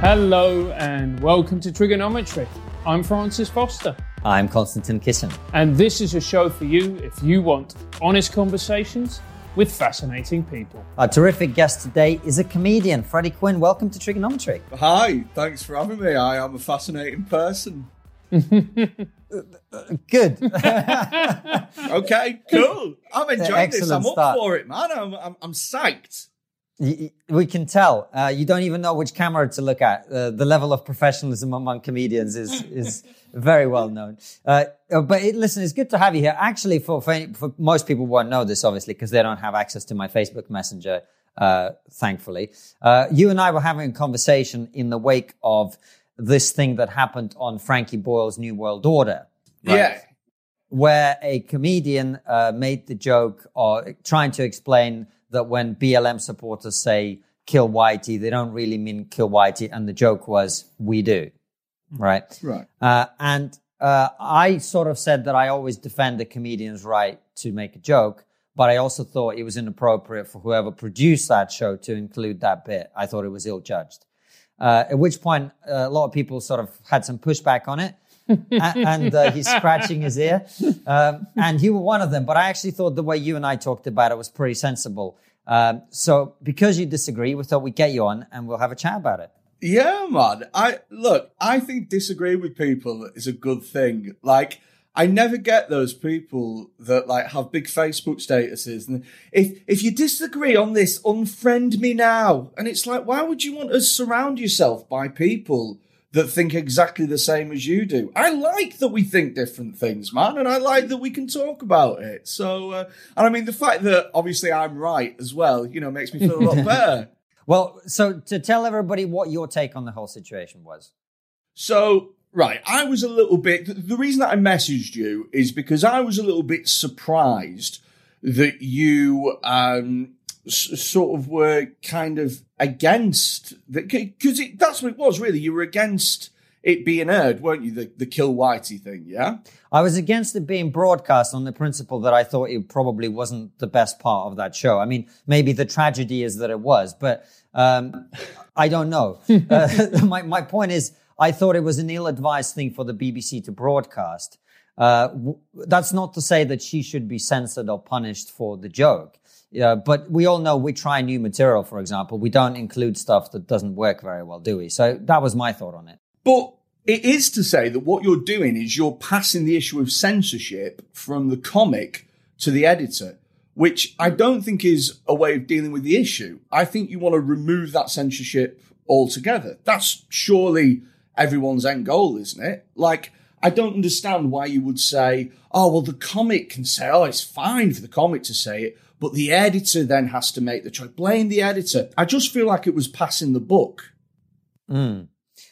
Hello and welcome to TRIGGERnometry. I'm Francis Foster, I'm Konstantin Kisin. and this is a show for you if you want honest conversations with fascinating people. Our terrific guest today is a comedian, Freddy Quinne. Welcome to TRIGGERnometry. Hi, thanks for having me. I am a fascinating person. Good. Okay, cool. I'm enjoying this. I'm up start. for it, man. I'm, I'm, I'm psyched. We can tell. Uh, you don't even know which camera to look at. Uh, the level of professionalism among comedians is is very well known. Uh, uh, but it, listen, it's good to have you here. Actually, for for, any- for most people won't know this, obviously, because they don't have access to my Facebook Messenger. Uh, thankfully, uh, you and I were having a conversation in the wake of this thing that happened on Frankie Boyle's New World Order. Yeah. where a comedian uh, made the joke or trying to explain that when BLM supporters say kill Whitey, they don't really mean kill Whitey. And the joke was, we do. Right. Right. Uh, and uh, I sort of said that I always defend the comedian's right to make a joke, but I also thought it was inappropriate for whoever produced that show to include that bit. I thought it was ill judged. Uh, at which point, uh, a lot of people sort of had some pushback on it. And uh, he's scratching his ear. Um, and you were one of them. But I actually thought the way you and I talked about it was pretty sensible. Um, so because you disagree, we thought we'd get you on and we'll have a chat about it. Yeah, man. I look. I think disagreeing with people is a good thing. Like, I never get those people that like have big Facebook statuses, and if if you disagree on this, unfriend me now. And it's like, why would you want to surround yourself by people that think exactly the same as you do? I like that we think different things, man, and I like that we can talk about it. So, uh, and I mean, the fact that obviously I'm right as well, you know, makes me feel a lot better. Well, so to tell everybody what your take on the whole situation was. So, right, I was a little bit. The, reason that I messaged you is because I was a little bit surprised that you um, s- sort of were kind of against because that's what it was really. You were against it being aired, weren't you? The the kill Whitey thing, yeah. I was against it being broadcast on the principle that I thought it probably wasn't the best part of that show. I mean, maybe the tragedy is that it was, but um, I don't know. uh, my, my point is, I thought it was an ill advised thing for the BBC to broadcast. Uh, w- that's not to say that she should be censored or punished for the joke. Yeah, but we all know we try new material, for example. We don't include stuff that doesn't work very well, do we? So that was my thought on it. But it is to say that what you're doing is you're passing the issue of censorship from the comic to the editor, which I don't think is a way of dealing with the issue. I think you want to remove that censorship altogether. That's surely everyone's end goal, isn't it? Like, I don't understand why you would say, oh, well, the comic can say, oh, it's fine for the comic to say it, but the editor then has to make the choice. Blame the editor. I just feel like it was passing the book.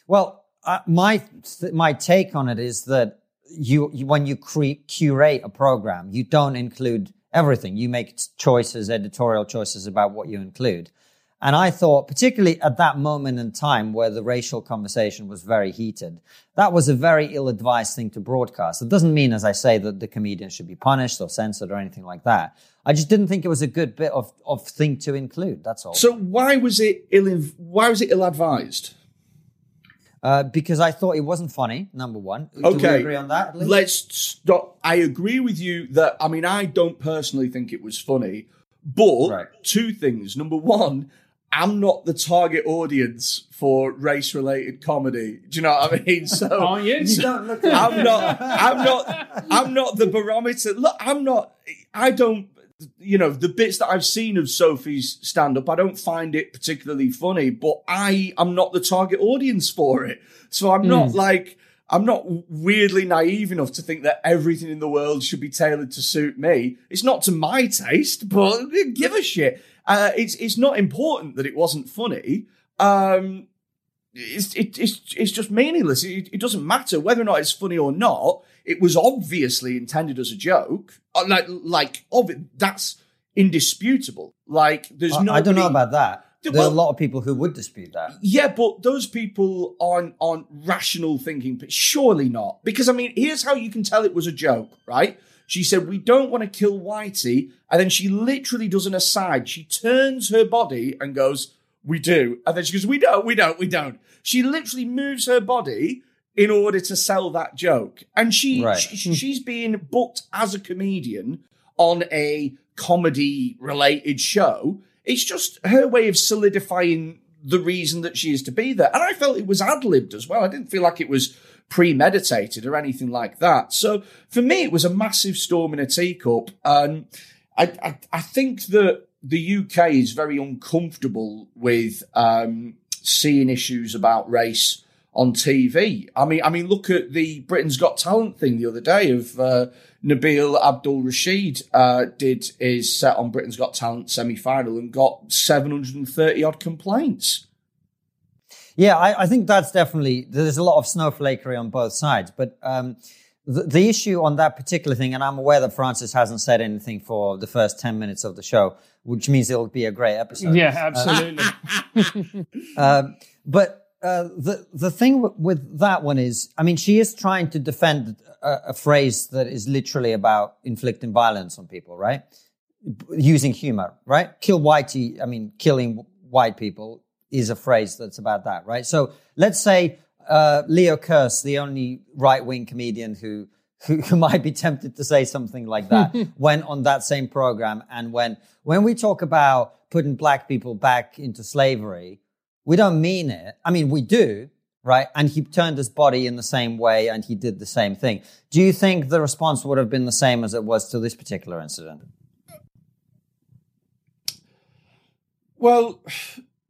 Well, uh, my my take on it is that you, you when you cre- curate a program, you don't include everything. You make choices, editorial choices about what you include. And I thought, particularly at that moment in time where the racial conversation was very heated, that was a very ill-advised thing to broadcast. It doesn't mean, as I say, that the comedian should be punished or censored or anything like that. I just didn't think it was a good bit of, of thing to include. That's all. So why was it ill? Why was it ill advised? Uh, because I thought it wasn't funny. Number one. Do we Okay, agree on that? at least? Let's stop. I agree with you that. I mean, I don't personally think it was funny, but Right. two things. Number one, I'm not the target audience for race-related comedy. Do you know what I mean? So Aren't you? You don't look. I'm not. I'm not. I'm not the barometer. Look, I'm not. I don't. You know, the bits that I've seen of Sophie's stand up, I don't find it particularly funny, but I am not the target audience for it. So I'm hmm. not like, I'm not weirdly naive enough to think that everything in the world should be tailored to suit me. It's not to my taste, but give a shit. Uh, it's, it's not important that it wasn't funny. Um, it's it, it's it's just meaningless. It, it doesn't matter whether or not it's funny or not. It was obviously intended as a joke. Uh, Like like that's indisputable. Like there's I- no. I don't know about that. There are a lot of people who would dispute that. Yeah, but those people aren't aren't rational thinking. But surely not, because I mean, here's how you can tell it was a joke, right? She said, "We don't want to kill Whitey," and then she literally does an aside. She turns her body and goes, we do. And then she goes, we don't, we don't, we don't. She literally moves her body in order to sell that joke. And she, Right. she she's being booked as a comedian on a comedy related show. It's just her way of solidifying the reason that she is to be there. And I felt it was ad libbed as well. I didn't feel like it was premeditated or anything like that. So for me, it was a massive storm in a teacup. And I, I, I think that the UK is very uncomfortable with um, seeing issues about race on TV. I mean, I mean, look at the Britain's Got Talent thing the other day of uh, Nabil Abdulrashid uh, did his set on Britain's Got Talent semi final and got 730 odd complaints. Yeah, I, I think that's definitely there's a lot of snowflakery on both sides, but um, the, the issue on that particular thing, and I'm aware that Francis hasn't said anything for the first ten minutes of the show, which means it'll be a great episode. Yeah, absolutely. Um, but uh, the the thing w- with that one is, I mean, she is trying to defend a, a phrase that is literally about inflicting violence on people, right? B- Using humor, right? Kill whitey. I mean, killing white people is a phrase that's about that, right? So let's say uh, Leo Kearse, the only right wing comedian who, who who might be tempted to say something like that, went on that same program and when when we talk about putting black people back into slavery, we don't mean it. I mean, we do, right? And he turned his body in the same way and he did the same thing. Do you think the response would have been the same as it was to this particular incident? Well,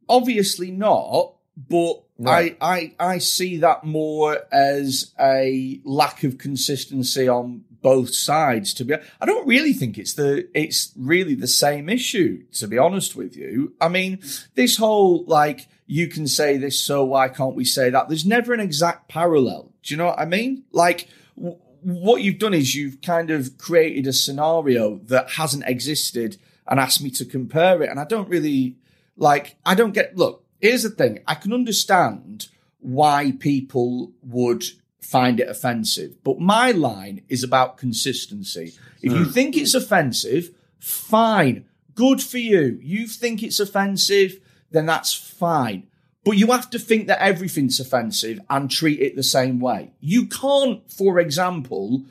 obviously not, but Right. I, I I see that more as a lack of consistency on both sides. To be, I don't really think it's the it's really the same issue. To be honest with you, I mean, this whole like you can say this, so why can't we say that? There's never an exact parallel. Do you know what I mean? Like. W- what you've done is you've kind of created a scenario that hasn't existed and asked me to compare it. And I don't really like, I don't get, look, here's the thing. I can understand why people would find it offensive, but my line is about consistency. If you hmm. think it's offensive, fine. Good for you. You think it's offensive, then that's fine. But you have to think that everything's offensive and treat it the same way. You can't, for example,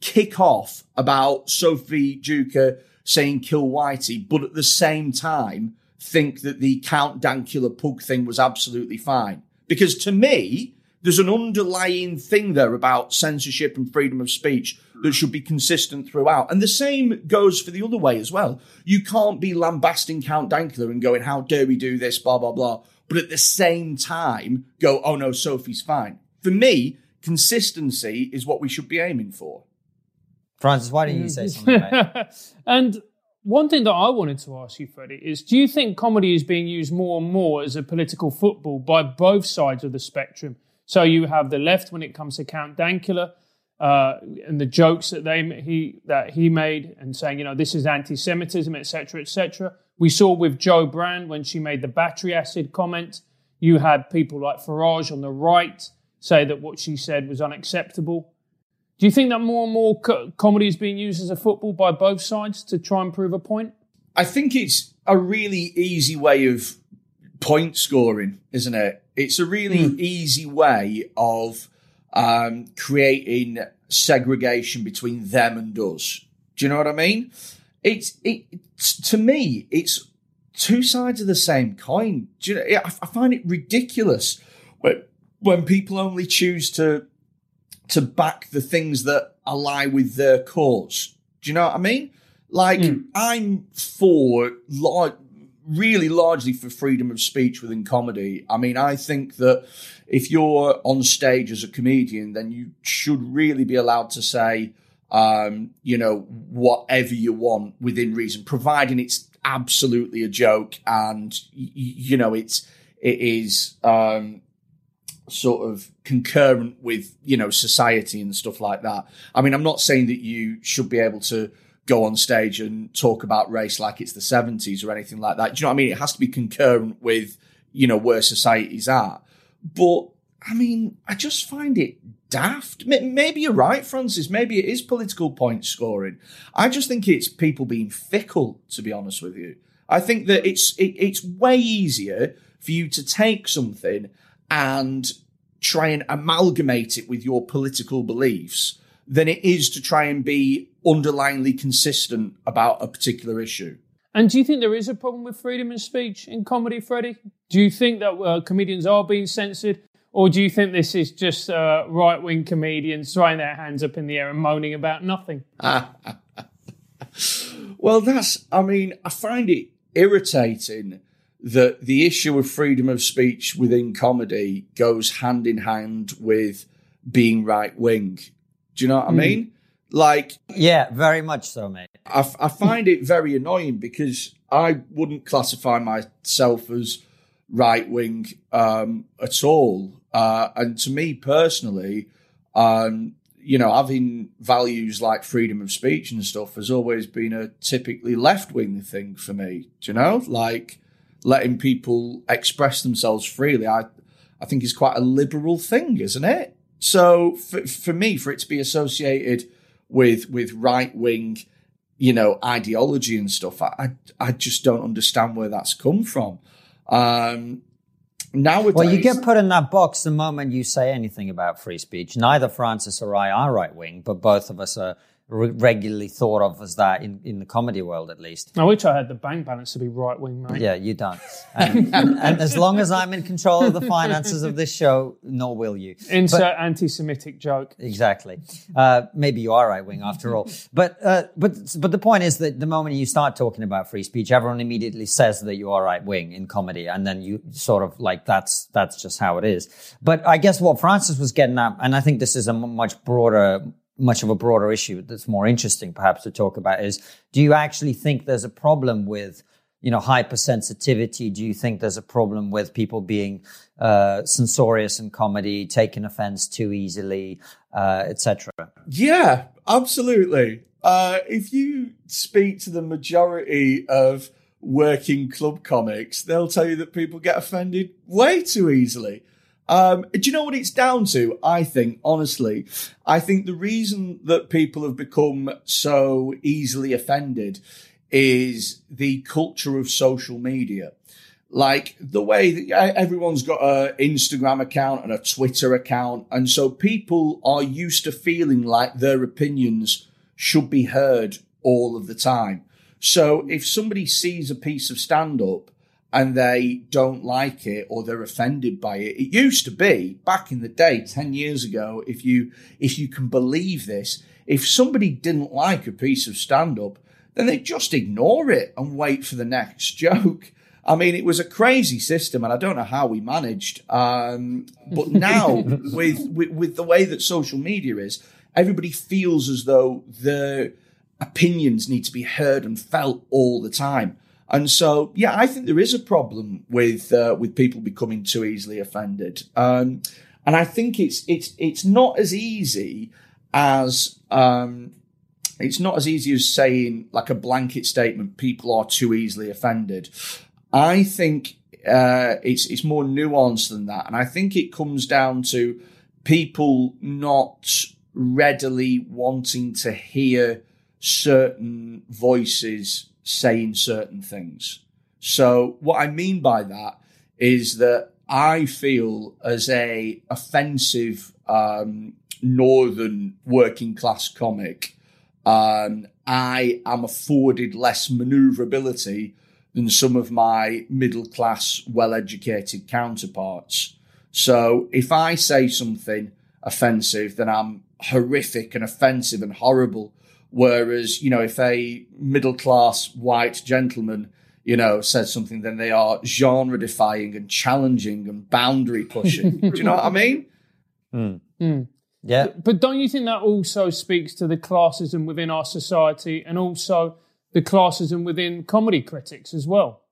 kick off about Sophie Duker saying kill Whitey, but at the same time think that the Count Dankula pug thing was absolutely fine. Because to me, there's an underlying thing there about censorship and freedom of speech that should be consistent throughout. And the same goes for the other way as well. You can't be lambasting Count Dankula and going, how dare we do this, blah, blah, blah. But at the same time, go, oh no, Sophie's fine. For me, consistency is what we should be aiming for. Francis, why don't you say mm. something, mate? and one thing that I wanted to ask you, Freddy, is do you think comedy is being used more and more as a political football by both sides of the spectrum? So you have the left when it comes to Count Dankula uh, and the jokes that they he that he made and saying, you know, this is anti-Semitism, etc., etc. We saw with Jo Brand when she made the battery acid comment. You had people like Farage on the right say that what she said was unacceptable. Do you think that more and more co- comedy is being used as a football by both sides to try and prove a point? I think it's a really easy way of point scoring, isn't it? It's a really easy way of um, creating segregation between them and us. Do you know what I mean? It's it it's, to me, it's two sides of the same coin. Do you know? I, I find it ridiculous when when people only choose to to back the things that ally with their cause. Do you know what I mean? Like I'm for lar- really largely for freedom of speech within comedy. I mean, I think that if you're on stage as a comedian, then you should really be allowed to say, um, you know, whatever you want within reason, providing it's absolutely a joke and you know it's it is um, sort of concurrent with you know society and stuff like that. I mean, I'm not saying that you should be able to go on stage and talk about race like it's the 70s or anything like that. Do you know what I mean? It has to be concurrent with you know where society's at. But I mean, I just find it daft. Maybe you're right, Francis. Maybe it is political point scoring. I just think it's people being fickle, to be honest with you. I think that it's it, it's way easier for you to take something and try and amalgamate it with your political beliefs than it is to try and be underlyingly consistent about a particular issue. And do you think there is a problem with freedom of speech in comedy, Freddy? Do you think that uh, comedians are being censored? Or do you think this is just uh, right wing comedians throwing their hands up in the air and moaning about nothing? well, that's, I mean, I find it irritating that the issue of freedom of speech within comedy goes hand in hand with being right wing. Do you know what mm. I hmm. mean? Like, yeah, very much so, mate. I, I find it very annoying because I wouldn't classify myself as right wing um, at all. Uh, and to me personally, um, you know, having values like freedom of speech and stuff has always been a typically left wing thing for me. Do you know, like letting people express themselves freely? I I think is quite a liberal thing, isn't it? So for, for me, for it to be associated with with right wing, you know, ideology and stuff, I, I, just don't understand where that's come from. Um, nowadays, well, you get put in that box the moment you say anything about free speech. Neither Francis or I are right wing, but both of us are re- regularly thought of as that in, in the comedy world, at least. I wish I had the bank balance to be right wing, mate. Yeah, you don't. And, and, and, as long as I'm in control of the finances of this show, nor will you. Insert anti Semitic joke. Exactly. Uh, maybe you are right wing after all. But, uh, but, but the point is that the moment you start talking about free speech, everyone immediately says that you are right wing in comedy. And then you sort of like, that's, that's just how it is. But I guess what Francis was getting at, and I think this is a much broader much of a broader issue that's more interesting perhaps to talk about is do you actually think there's a problem with you know hypersensitivity? Do you think there's a problem with people being uh, censorious in comedy taking offense too easily uh, etc yeah absolutely. Uh, if you speak to the majority of working club comics they'll tell you that people get offended way too easily um, do you know what it's down to? I think, honestly, I think the reason that people have become so easily offended is the culture of social media. Like the way that everyone's got an Instagram account and a Twitter account. And so people are used to feeling like their opinions should be heard all of the time. So if somebody sees a piece of stand up and they don't like it or they're offended by it. It used to be back in the day, 10 years ago, if you, if you can believe this, if somebody didn't like a piece of stand up, then they just ignore it and wait for the next joke. I mean, it was a crazy system, and I don't know how we managed. Um, but now, with, with with the way that social media is, everybody feels as though their opinions need to be heard and felt all the time. And so, yeah, I think there is a problem with uh, with people becoming too easily offended. Um, and I think it's it's it's not as easy as um, it's not as easy as saying like a blanket statement. People are too easily offended. I think uh, it's it's more nuanced than that, and I think it comes down to people not readily wanting to hear certain voices saying certain things. So what I mean by that is that I feel as a offensive um, northern working class comic, um, I am afforded less maneuverability than some of my middle class, well educated counterparts. So if I say something offensive, then I'm horrific and offensive and horrible Whereas, you know, if a middle class white gentleman, you know, says something, then they are genre defying and challenging and boundary pushing. Do you know what I mean? Mm. Mm. Yeah. But, but don't you think that also speaks to the classism within our society and also the classism within comedy critics as well?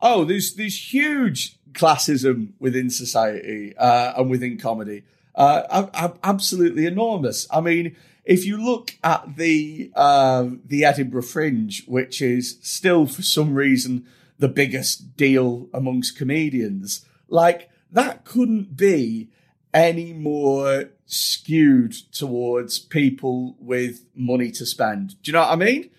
Oh, there's there's huge classism within society uh, and within comedy. Uh, absolutely enormous. I mean, if you look at the uh, the Edinburgh Fringe, which is still for some reason the biggest deal amongst comedians, like that couldn't be any more skewed towards people with money to spend. Do you know what I mean?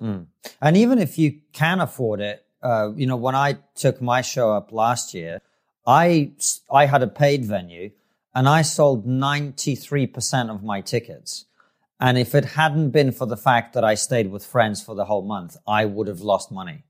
Mm. And even if you can afford it, uh, you know, when I took my show up last year, I I had a paid venue, and I sold ninety three percent of my tickets. And if it hadn't been for the fact that I stayed with friends for the whole month, I would have lost money.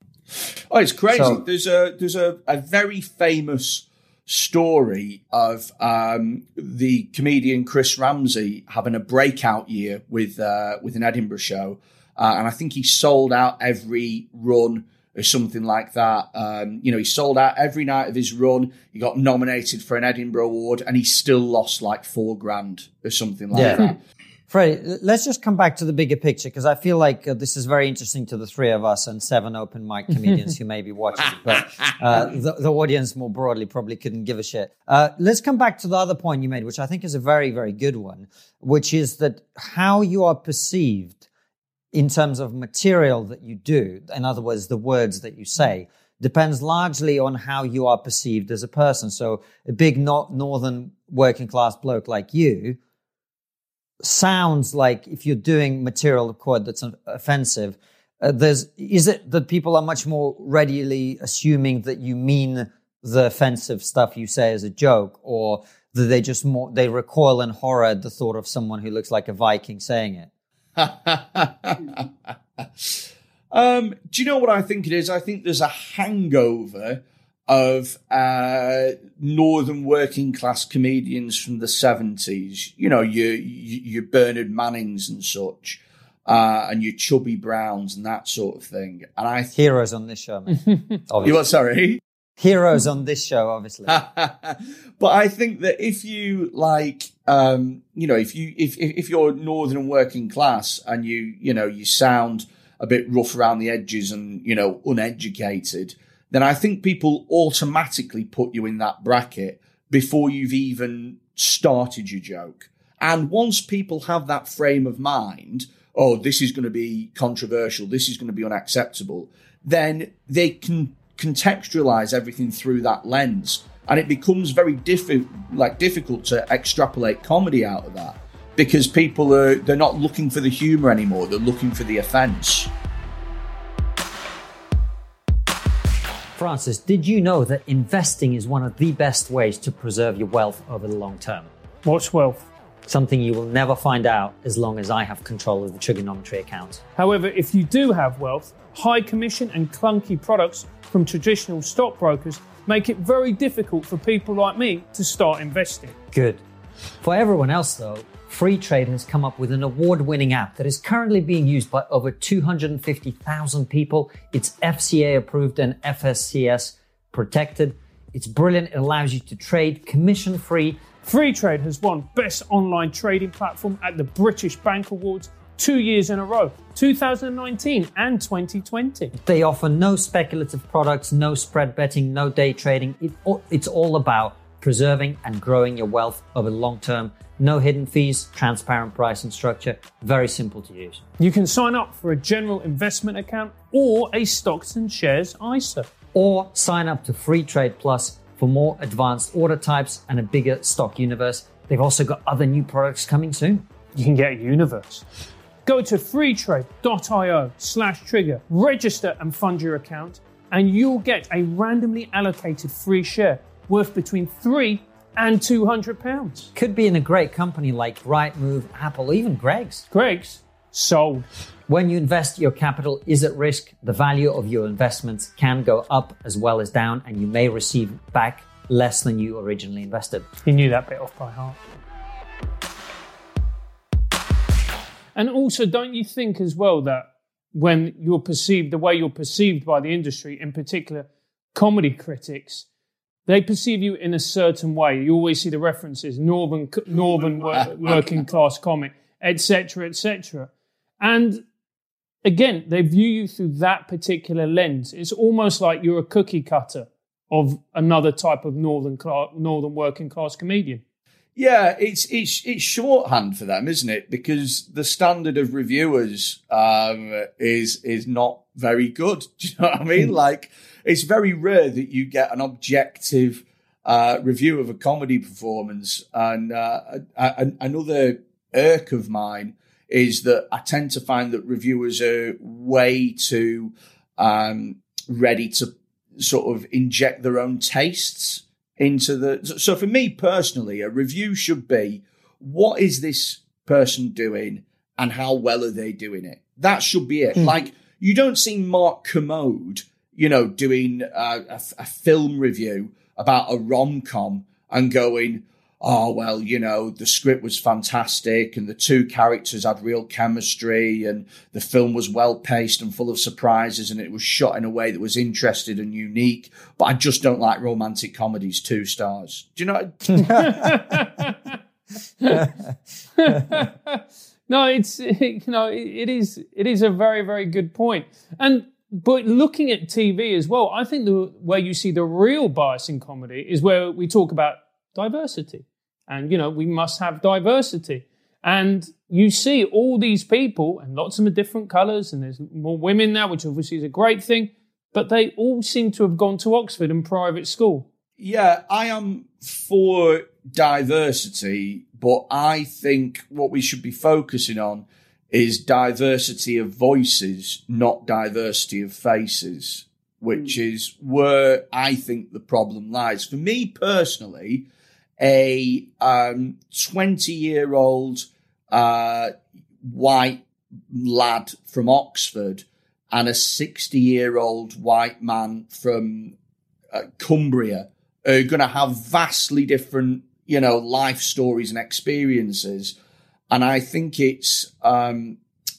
Oh, it's crazy. So- there's a there's a, a very famous story of um, the comedian Chris Ramsey having a breakout year with uh, with an Edinburgh show, uh, and I think he sold out every run or something like that. Um, you know, he sold out every night of his run. He got nominated for an Edinburgh Award, and he still lost like four grand or something like Yeah. that. Freddy, let's just come back to the bigger picture because I feel like uh, this is very interesting to the three of us and seven open mic comedians who may be watching, but uh, the, the audience more broadly probably couldn't give a shit. Uh, let's come back to the other point you made, which I think is a very, very good one, which is that how you are perceived in terms of material that you do, in other words, the words that you say, depends largely on how you are perceived as a person. So a big no- northern working class bloke like you sounds like if you're doing material quote that's offensive, uh, there's is it that people are much more readily assuming that you mean the offensive stuff you say as a joke, or that they just more they recoil in horror at the thought of someone who looks like a Viking saying it? um, do you know what I think it is? I think there's a hangover of uh, northern working class comedians from the 70s. You know, your, your, your Bernard Mannings and such, uh, and your Chubby Browns and that sort of thing. And I think. Heroes on this show, man. You obviously. what, sorry? Heroes on this show, obviously. but I think that if you like, um, you know, if you if if if you're northern working class and you you know you sound a bit rough around the edges and you know uneducated, then I think people automatically put you in that bracket before you've even started your joke. And once people have that frame of mind, oh, this is going to be controversial, this is going to be unacceptable, then they can contextualize everything through that lens. And it becomes very diffi- like difficult to extrapolate comedy out of that because people are they're not looking for the humor anymore, they're looking for the offense. Francis, did you know that investing is one of the best ways to preserve your wealth over the long term? What's wealth? Something you will never find out as long as I have control of the TRIGGERnometry account. However, if you do have wealth, high commission and clunky products from traditional stockbrokers make it very difficult for people like me to start investing. Good. For everyone else, though, Freetrade has come up with an award winning app that is currently being used by over 250,000 people. It's FCA approved and FSCS protected. It's brilliant. It allows you to trade commission free. Freetrade has won Best Online Trading Platform at the British Bank Awards two years in a row 2019 and 2020. They offer no speculative products, no spread betting, no day trading. It, it's all about preserving and growing your wealth over the long term. No hidden fees, transparent pricing structure, very simple to use. You can sign up for a general investment account or a stocks and shares ISA. Or sign up to Freetrade Plus for more advanced order types and a bigger stock universe. They've also got other new products coming soon. You can get a universe. Go to freetrade.io slash trigger, register and fund your account, and you'll get a randomly allocated free share worth between three and two hundred pounds. Could be in a great company like Rightmove, Apple, even Greggs. Greggs sold. When you invest, your capital is at risk. The value of your investments can go up as well as down, and you may receive back less than you originally invested. He knew that bit off by heart. And also, don't you think as well that when you're perceived, the way you're perceived by the industry, in particular comedy critics, they perceive you in a certain way. You always see the references, northern, northern wor- working class comic, etc., etc. And again, they view you through that particular lens. It's almost like you're a cookie cutter of another type of northern class, northern working class comedian. Yeah, it's it's it's shorthand for them, isn't it? Because the standard of reviewers um, is is not very good. Do you know what I mean? like, it's very rare that you get an objective uh, review of a comedy performance. And uh, another irk of mine is that I tend to find that reviewers are way too um, ready to sort of inject their own tastes into the. So for me personally, a review should be what is this person doing and how well are they doing it? That should be it. Mm. Like you don't see Mark Kermode, you know, doing a, a, a film review about a rom com and going, oh, well, you know, the script was fantastic and the two characters had real chemistry and the film was well paced and full of surprises and it was shot in a way that was interesting and unique. But I just don't like romantic comedies, two stars. Do you know? no, it's, you know, it is, it is a very, very good point. And, but looking at TV as well, I think the where you see the real bias in comedy is where we talk about diversity and, you know, we must have diversity. And you see all these people, and lots of them are different colors, and there's more women now, which obviously is a great thing, but they all seem to have gone to Oxford and private school. Yeah, I am for diversity, but I think what we should be focusing on is diversity of voices, not diversity of faces, which mm. is where I think the problem lies. For me personally, a 20 um, year old uh, white lad from Oxford and a 60 year old white man from uh, Cumbria are going to have vastly different, you know, life stories and experiences. And I think it's, um,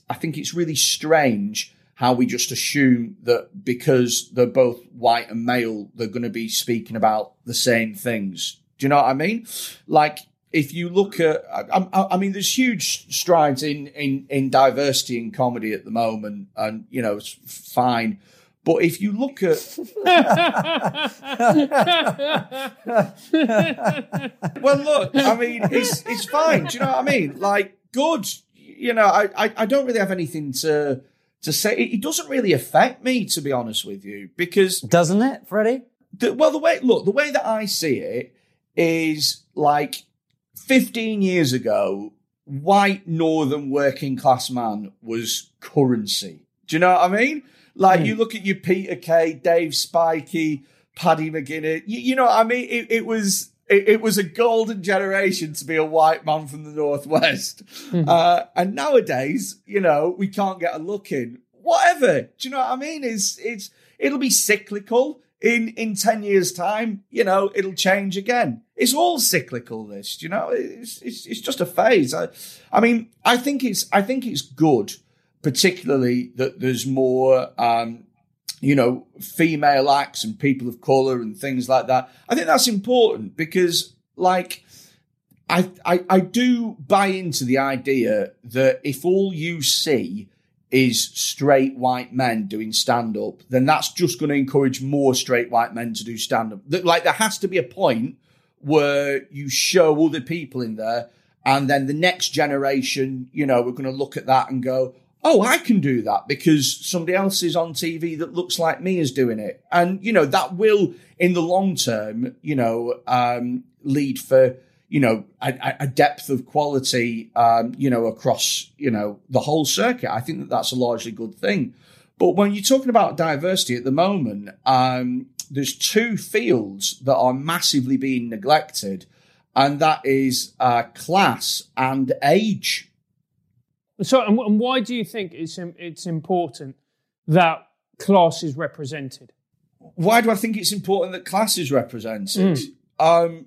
I think it's really strange how we just assume that because they're both white and male, they're going to be speaking about the same things. Do you know what I mean? Like, if you look at, I, I, mean, there's huge strides in, in, in diversity in comedy at the moment, and you know, it's fine. But if you look at, well, look, I mean, it's it's fine. Do you know what I mean? Like, good. You know, I I, I don't really have anything to to say. It, it, doesn't really affect me, to be honest with you, because doesn't it, Freddy? The, well, the way look, the way that I see it is like 15 years ago, white northern working class man was currency. Do you know what I mean? Like mm. you look at your Peter Kay, Dave Spikey, Paddy McGuinness, you, you know what I mean? It, it was it, it, was a golden generation to be a white man from the northwest. Mm-hmm. Uh, and nowadays, you know, we can't get a look in. Whatever. Do you know what I mean? It's it's it'll be cyclical in in 10 years time you know it'll change again it's all cyclical this you know it's it's, it's just a phase I, I mean i think it's i think it's good particularly that there's more um you know female acts and people of color and things like that i think that's important because like I, I, I do buy into the idea that if all you see is straight white men doing stand up, then that's just going to encourage more straight white men to do stand up. Like there has to be a point where you show other people in there, and then the next generation, you know, we're going to look at that and go, oh, I can do that because somebody else is on TV that looks like me is doing it. And, you know, that will, in the long term, you know, um, lead for you know, a, a depth of quality, um, you know, across, you know, the whole circuit. I think that that's a largely good thing. But when you're talking about diversity at the moment, um, there's two fields that are massively being neglected, and that is uh, class and age. So, and why do you think it's it's important that class is represented? Why do I think it's important that class is represented? Mm. Um,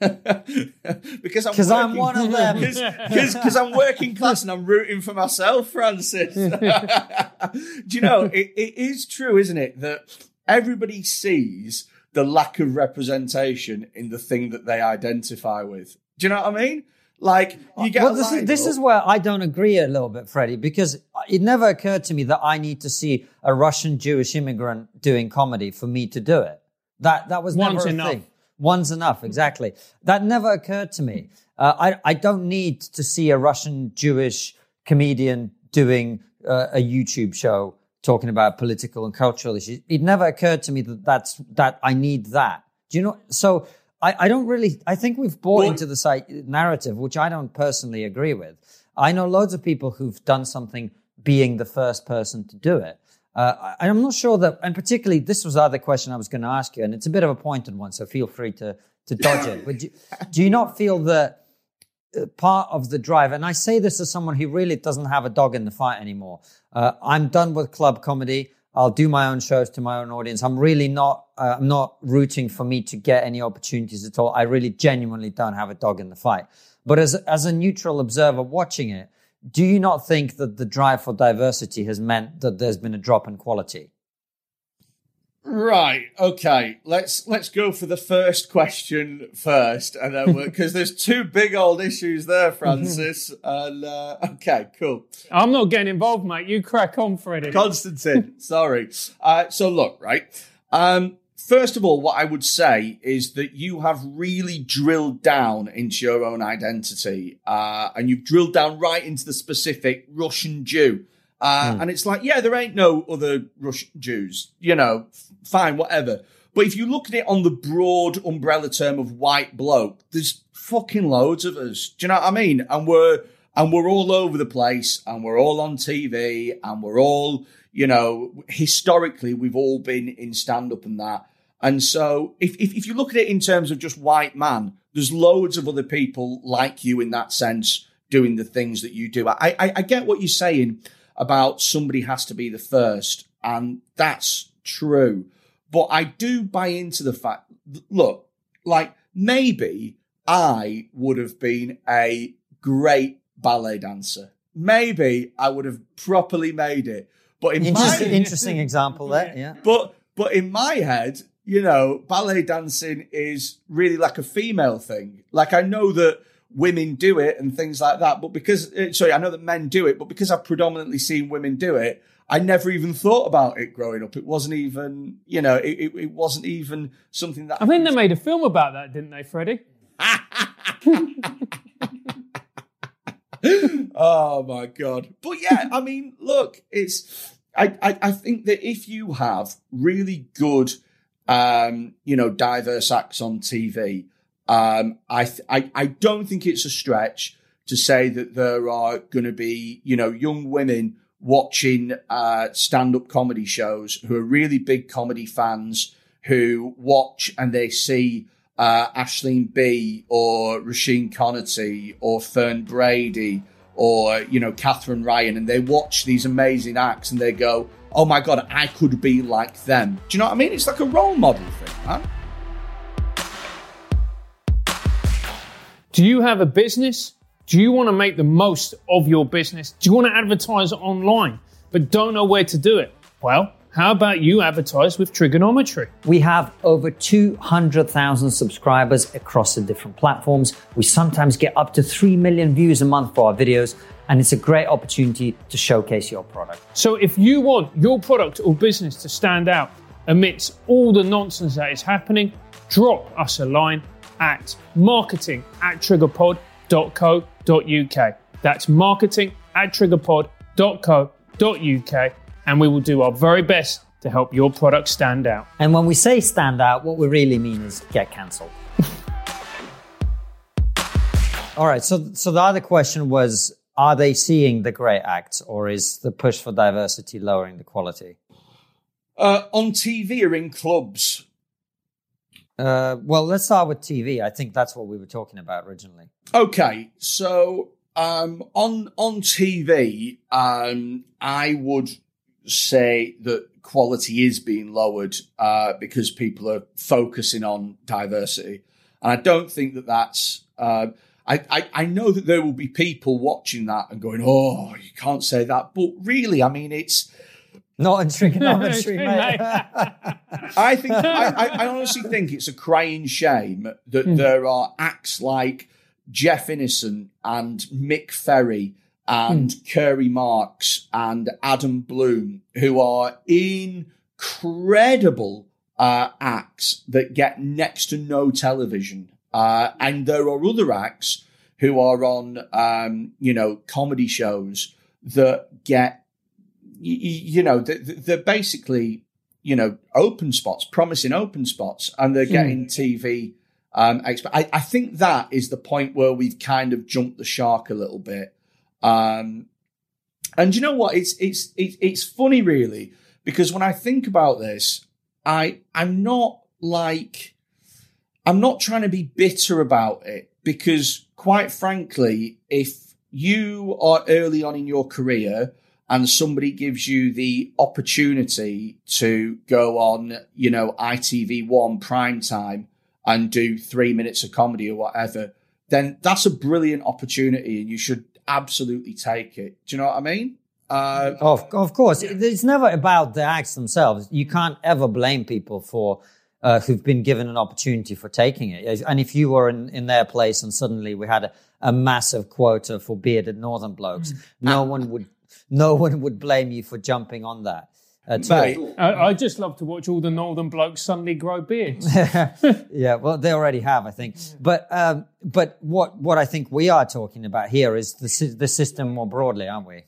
because I'm, I'm one of them. Because I'm working class and I'm rooting for myself, Francis. Do you know, it, it is true, isn't it, that everybody sees the lack of representation in the thing that they identify with. Do you know what I mean? Like you get. Well, this is this is where I don't agree a little bit, Freddy, because it never occurred to me that I need to see a Russian Jewish immigrant doing comedy for me to do it. That that was Once never a enough. thing. One's enough, exactly. That never occurred to me. Uh, I, I don't need to see a Russian Jewish comedian doing uh, a YouTube show talking about political and cultural issues. It never occurred to me that that's, that I need that. Do you know? So I, I don't really, I think we've bought well, into the site narrative, which I don't personally agree with. I know loads of people who've done something being the first person to do it. Uh, I, I'm not sure that, and particularly this was the other question I was going to ask you, and it's a bit of a pointed one, so feel free to to dodge it. But do, do you not feel that uh, part of the drive, and I say this as someone who really doesn't have a dog in the fight anymore. Uh, I'm done with club comedy. I'll do my own shows to my own audience. I'm really not, uh, I'm not rooting for me to get any opportunities at all. I really genuinely don't have a dog in the fight. But as, as a neutral observer watching it, do you not think that the drive for diversity has meant that there's been a drop in quality? Right. Okay. Let's let's go for the first question first, and then because there's two big old issues there, Francis. and uh, okay, cool. I'm not getting involved, mate. You crack on, Freddy. Konstantin. sorry. Uh, so look, right. Um, first of all, what I would say is that you have really drilled down into your own identity, uh, and you've drilled down right into the specific Russian Jew. Uh, mm. And it's like, yeah, there ain't no other Russian Jews, you know, fine, whatever. But if you look at it on the broad umbrella term of white bloke, there's fucking loads of us. Do you know what I mean? And we're and we're all over the place, and we're all on TV, and we're all, you know, historically we've all been in stand up and that. And so if, if if you look at it in terms of just white man, there's loads of other people like you in that sense doing the things that you do. I I, I get what you're saying about somebody has to be the first, and that's true. But I do buy into the fact, look, like maybe I would have been a great ballet dancer. Maybe I would have properly made it. But in interesting, my, interesting example there, yeah. But but in my head, you know, ballet dancing is really like a female thing. Like I know that women do it and things like that. But because, uh, sorry, I know that men do it, but because I've predominantly seen women do it, I never even thought about it growing up. It wasn't even, you know, it, it, it wasn't even something that. I think they made a film about that, didn't they, Freddy? oh my god! But yeah, I mean, look, it's. I, I, I think that if you have really good, um, you know, diverse acts on TV, um, I, th- I, I don't think it's a stretch to say that there are going to be, you know, young women watching uh, stand-up comedy shows who are really big comedy fans who watch and they see uh, Aisling Bea or Roisin Conaty or Fern Brady or you know Katherine Ryan, and they watch these amazing acts and they go, "Oh my god, I could be like them." Do you know what I mean? It's like a role model thing, man. Do you have a business? Do you want to make the most of your business? Do you want to advertise online but don't know where to do it? Well, how about you advertise with TRIGGERnometry? We have over 200,000 subscribers across the different platforms. We sometimes get up to 3 million views a month for our videos, and it's a great opportunity to showcase your product. So, if you want your product or business to stand out amidst all the nonsense that is happening, drop us a line at marketing at triggerpod.co.uk. That's marketing at triggerpod.co.uk. And we will do our very best to help your product stand out. And when we say stand out, what we really mean is get cancelled. All right. So, so the other question was Are they seeing the great acts or is the push for diversity lowering the quality? Uh, on TV or in clubs? Uh, well, let's start with TV. I think that's what we were talking about originally. Okay, so um, on on TV, um, I would say that quality is being lowered uh, because people are focusing on diversity, and I don't think that that's. Uh, I, I, I know that there will be people watching that and going, "Oh, you can't say that," but really, I mean, it's not in TRIGGERnometry, mate. I think I, I, honestly think it's a crying shame that mm. there are acts like Jeff Innocent and Mick Ferry and mm. Carey Marx and Adam Bloom, who are incredible uh, acts that get next to no television. Uh, and there are other acts who are on, um, you know, comedy shows that get you, you know, they're basically, you know, open spots, promising open spots, and they're getting mm. TV. Um, I, I think that is the point where we've kind of jumped the shark a little bit. Um, and you know what? It's, it's, it's, it's funny really because when I think about this, I I'm not like I'm not trying to be bitter about it because quite frankly, if you are early on in your career and somebody gives you the opportunity to go on, you know, ITV1 prime time and do three minutes of comedy or whatever, then that's a brilliant opportunity and you should absolutely take it. Do you know what I mean? Uh, of, of course. It's never about the acts themselves. You can't ever blame people for uh, who've been given an opportunity for taking it. And if you were in, in their place and suddenly we had a, a massive quota for bearded northern blokes, mm. no one would no one would blame you for jumping on that. Uh, Mate, I, I, just love to watch all the northern blokes suddenly grow beards. yeah, well, they already have, I think. But um, but what what I think we are talking about here is the the system more broadly, aren't we?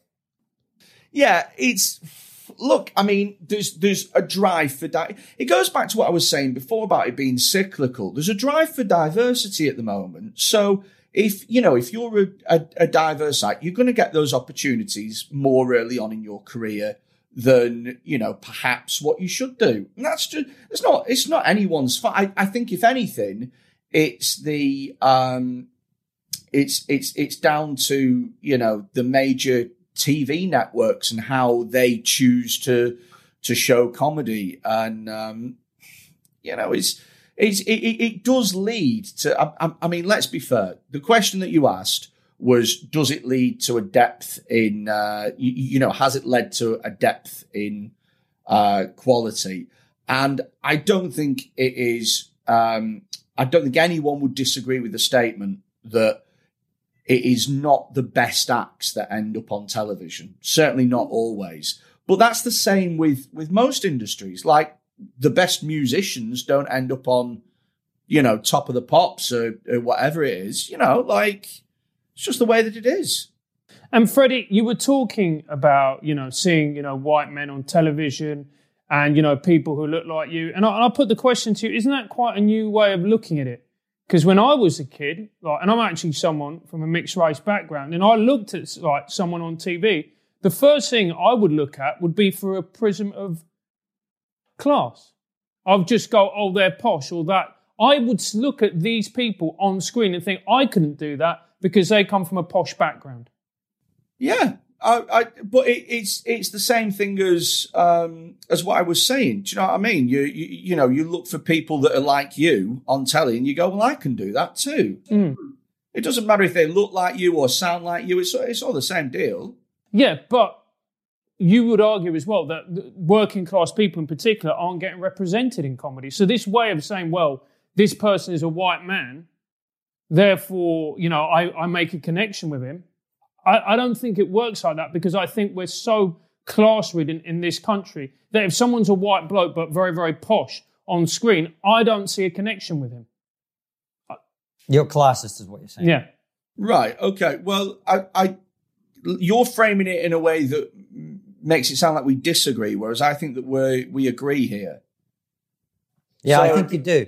Yeah, it's look. I mean, there's there's a drive for di- It goes back to what I was saying before about it being cyclical. There's a drive for diversity at the moment. So if you know if you're a, a, a diverse site, you're going to get those opportunities more early on in your career than you know perhaps what you should do. And that's just it's not it's not anyone's fault. I, I think if anything, it's the um, it's it's it's down to you know the major TV networks and how they choose to to show comedy and um, you know it's. It, it does lead to. I, I mean, let's be fair. The question that you asked was does it lead to a depth in uh, you, you, know has it led to a depth in uh, quality and i don't think it is um, i don't think anyone would disagree with the statement that it is not the best acts that end up on television certainly not always but that's the same with with most industries like the best musicians don't end up on you know top of the pops or, or whatever it is you know like it's just the way that it is. And Freddy, you were talking about, you know, seeing, you know, white men on television and, you know, people who look like you. And I, and I put the question to you, isn't that quite a new way of looking at it? Because when I was a kid, like, and I'm actually someone from a mixed race background, and I looked at like someone on TV, the first thing I would look at would be for a prism of class. I've just go, oh, they're posh or that. I would look at these people on screen and think, I couldn't do that because they come from a posh background. Yeah, I, I, but it, it's it's the same thing as um, as what I was saying. Do you know what I mean? You, you, you know you look for people that are like you on telly, and you go, well, I can do that too. Mm. It doesn't matter if they look like you or sound like you. It's it's all the same deal. Yeah, but you would argue as well that working class people in particular aren't getting represented in comedy. So this way of saying, well, this person is a white man Therefore, you know, I, I make a connection with him. I, I don't think it works like that because I think we're so class ridden in this country that if someone's a white bloke but very, very posh on screen, I don't see a connection with him. You're classist, is what you're saying. Yeah. Right. Okay. Well, I, I, you're framing it in a way that makes it sound like we disagree, whereas I think that we we agree here. Yeah, so, I think you do.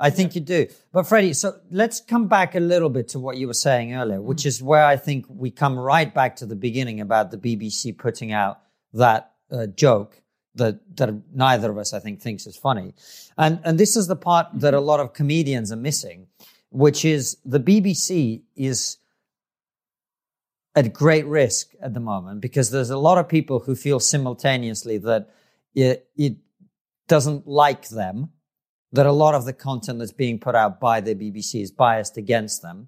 I think you do. But Freddy, so let's come back a little bit to what you were saying earlier, which is where I think we come right back to the beginning about the BBC putting out that uh, joke that that neither of us I think thinks is funny. And and this is the part that a lot of comedians are missing, which is the BBC is at great risk at the moment because there's a lot of people who feel simultaneously that it, it doesn't like them that a lot of the content that's being put out by the BBC is biased against them.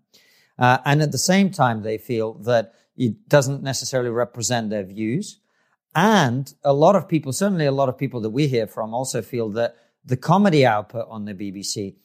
Uh, and at the same time, they feel that it doesn't necessarily represent their views. And a lot of people, certainly a lot of people that we hear from, also feel that the comedy output on the BBC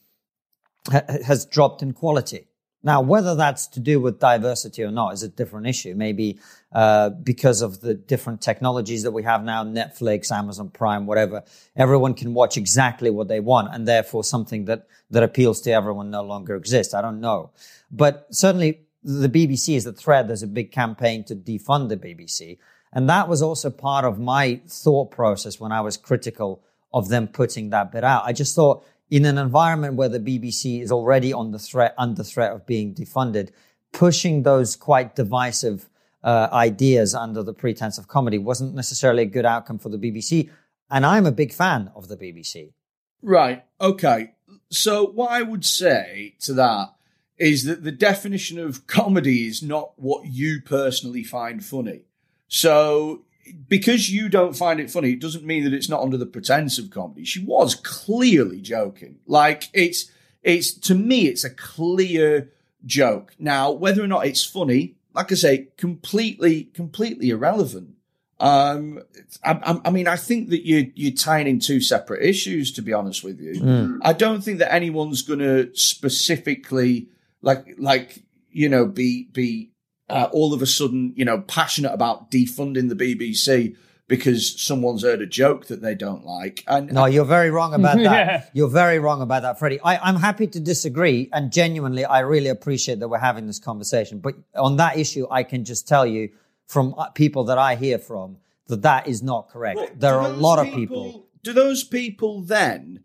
ha- has dropped in quality. Now, whether that's to do with diversity or not is a different issue. Maybe uh, because of the different technologies that we have now, Netflix, Amazon Prime, whatever, everyone can watch exactly what they want, and therefore something that that appeals to everyone no longer exists. I don't know, but certainly the BBC is the thread. There's a big campaign to defund the BBC, and that was also part of my thought process when I was critical of them putting that bit out. I just thought in an environment where the BBC is already on the threat, under threat of being defunded, pushing those quite divisive uh, ideas under the pretense of comedy wasn't necessarily a good outcome for the BBC. And I'm a big fan of the BBC. Right. Okay. So what I would say to that is that the definition of comedy is not what you personally find funny. So because you don't find it funny, it doesn't mean that it's not under the pretense of comedy. She was clearly joking. Like it's it's to me, it's a clear joke. Now, whether or not it's funny, like I say, completely, completely irrelevant. Um, I, I, mean, I think that you you're tying in two separate issues. To be honest with you, mm. I don't think that anyone's going to specifically like like you know be be uh, all of a sudden you know passionate about defunding the BBC because someone's heard a joke that they don't like. And no, you're very wrong about that. yeah. You're very wrong about that, Freddy. I, am happy to disagree, and genuinely, I really appreciate that we're having this conversation. But on that issue, I can just tell you from uh, people that I hear from that that is not correct. Well, there are a lot people, of people. Do those people then?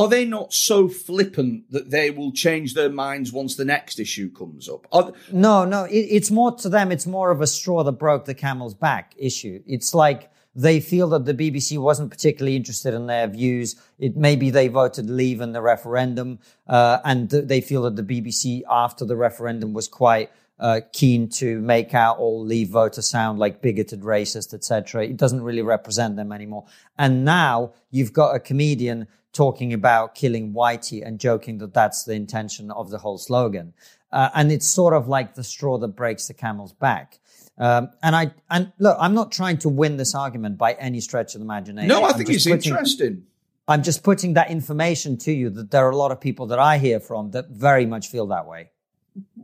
Are they not so flippant that they will change their minds once the next issue comes up? Are, no, no. It, it's more to them. It's more of a straw that broke the camel's back issue. It's like they feel that the BBC wasn't particularly interested in their views. It maybe they voted leave in the referendum, uh, and th- they feel that the BBC after the referendum was quite uh, keen to make out all leave voters sound like bigoted, racist, etc. It doesn't really represent them anymore. And now you've got a comedian talking about killing Whitey and joking that that's the intention of the whole slogan. Uh, and it's sort of like the straw that breaks the camel's back. Um, and I and look, I'm not trying to win this argument by any stretch of the imagination. No, I think it's putting, interesting. I'm just putting that information to you that there are a lot of people that I hear from that very much feel that way.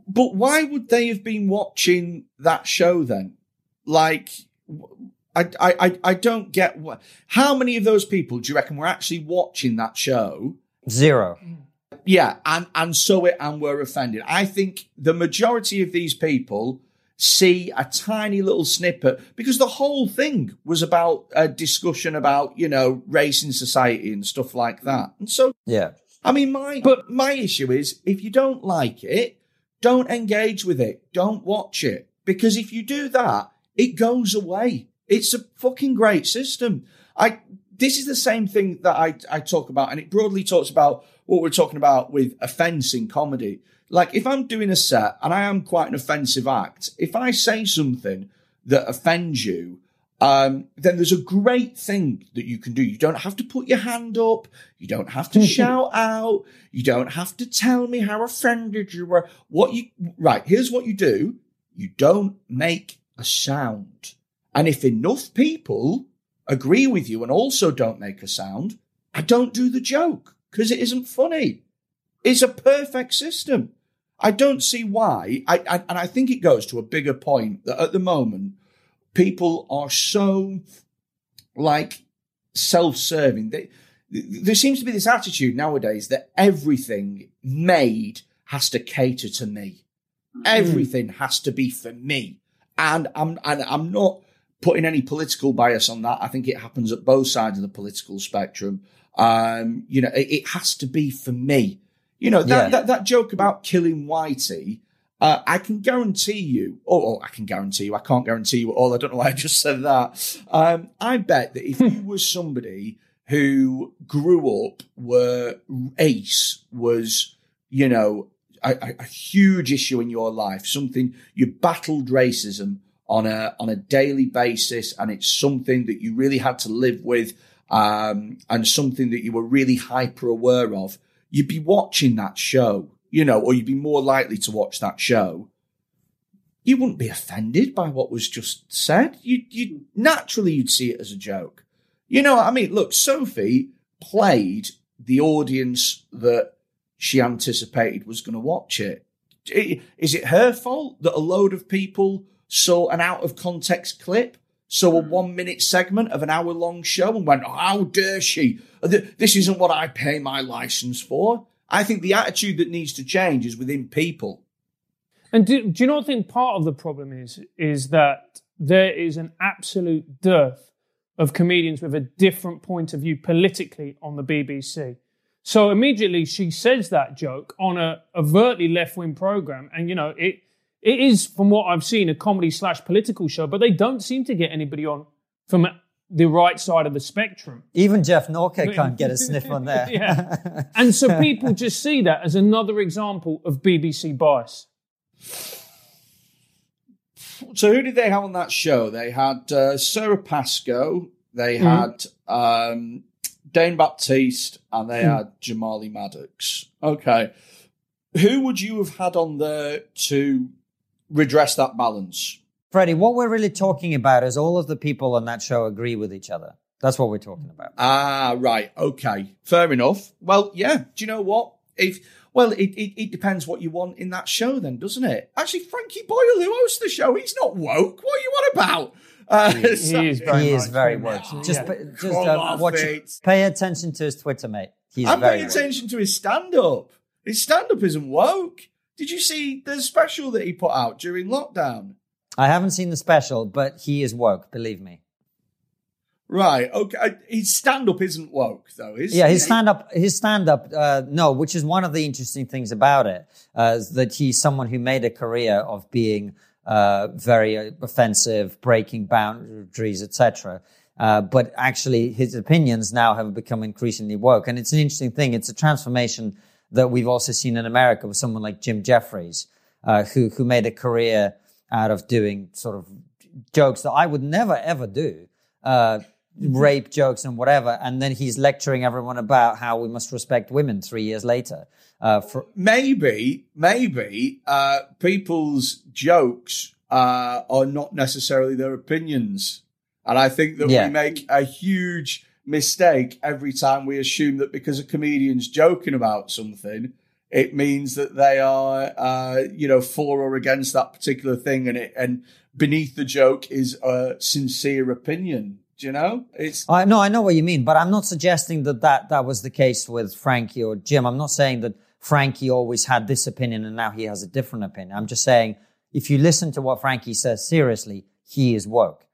But why would they have been watching that show then? Like, I, I, I don't get what. How many of those people do you reckon were actually watching that show? Zero. Yeah, and and saw it and were offended. I think the majority of these people see a tiny little snippet because the whole thing was about a discussion about you know race in society and stuff like that and so yeah i mean my but my issue is if you don't like it don't engage with it don't watch it because if you do that it goes away it's a fucking great system i this is the same thing that i i talk about and it broadly talks about what we're talking about with offense in comedy like if I'm doing a set and I am quite an offensive act, if I say something that offends you, um, then there's a great thing that you can do. You don't have to put your hand up. You don't have to shout out. You don't have to tell me how offended you were. What you, right. Here's what you do. You don't make a sound. And if enough people agree with you and also don't make a sound, I don't do the joke because it isn't funny. It's a perfect system. I don't see why. I, I, and I think it goes to a bigger point that at the moment people are so like self-serving. There seems to be this attitude nowadays that everything made has to cater to me. Mm. Everything has to be for me. And I'm and I'm not putting any political bias on that. I think it happens at both sides of the political spectrum. Um, you know, it, it has to be for me. You know, that, yeah. that, that joke about killing Whitey, uh, I can guarantee you, or, or, I can guarantee you, I can't guarantee you at all. I don't know why I just said that. Um, I bet that if you were somebody who grew up where Ace was, you know, a, a, huge issue in your life, something you battled racism on a on a daily basis, and it's something that you really had to live with, um, and something that you were really hyper aware of you'd be watching that show, you know, or you'd be more likely to watch that show. You wouldn't be offended by what was just said. You, you naturally you'd see it as a joke. You know I mean? Look, Sophie played the audience that she anticipated was going to watch it. Is it her fault that a load of people saw an out of context clip? saw a hmm. one minute segment of an hour long show and went, how dare she? This isn't what I pay my license for. I think the attitude that needs to change is within people. And do, do you not think part of the problem is is that there is an absolute dearth of comedians with a different point of view politically on the BBC? So immediately she says that joke on a overtly left wing program, and you know it it is, from what I've seen, a comedy slash political show, but they don't seem to get anybody on from the right side of the spectrum. Even Geoff Norcott can't get a sniff on there. yeah. And so people just see that as another example of BBC bias. So who did they have on that show? They had uh, Sara Pascoe, they had um, Dane Baptiste, and they had Jamali Maddix. Okay. Who would you have had on there to redress that balance? Freddy, what we're really talking about is all of the people on that show agree with each other. That's what we're talking about. Ah, right. Okay. Fair enough. Well, yeah. Do you know what? If well, it, it, it depends what you want in that show, then, doesn't it? Actually, Frankie Boyle, who hosts the show, he's not woke. What are you on about? Uh, He, so- he is very, he is very woke. woke. Just, Yeah. just Come uh, watch it. Pay attention to his Twitter, mate. He's I'm very paying woke. attention to his stand up. His stand up isn't woke. Did you see the special that he put out during lockdown? I haven't seen the special, but he is woke. Believe me. Right. Okay. His stand up isn't woke, though, is it? Yeah, his stand up, his stand up, uh, no, which is one of the interesting things about it, uh, is that he's someone who made a career of being uh, very offensive, breaking boundaries, etc. Uh, but actually, his opinions now have become increasingly woke, and it's an interesting thing. It's a transformation that we've also seen in America with someone like Jim Jeffries, uh, who who made a career out of doing sort of jokes that I would never ever do. Uh, rape jokes and whatever, and then he's lecturing everyone about how we must respect women three years later. Uh, for, maybe, maybe uh, people's jokes uh, are not necessarily their opinions, and I think that Yeah. we make a huge mistake every time we assume that because a comedian's joking about something, it means that they are, uh, you know, for or against that particular thing, and it and beneath the joke is a sincere opinion. Do you know? It's I no, I know what you mean, but I'm not suggesting that, that that was the case with Frankie or Jim. I'm not saying that Frankie always had this opinion and now he has a different opinion. I'm just saying if you listen to what Frankie says seriously, he is woke.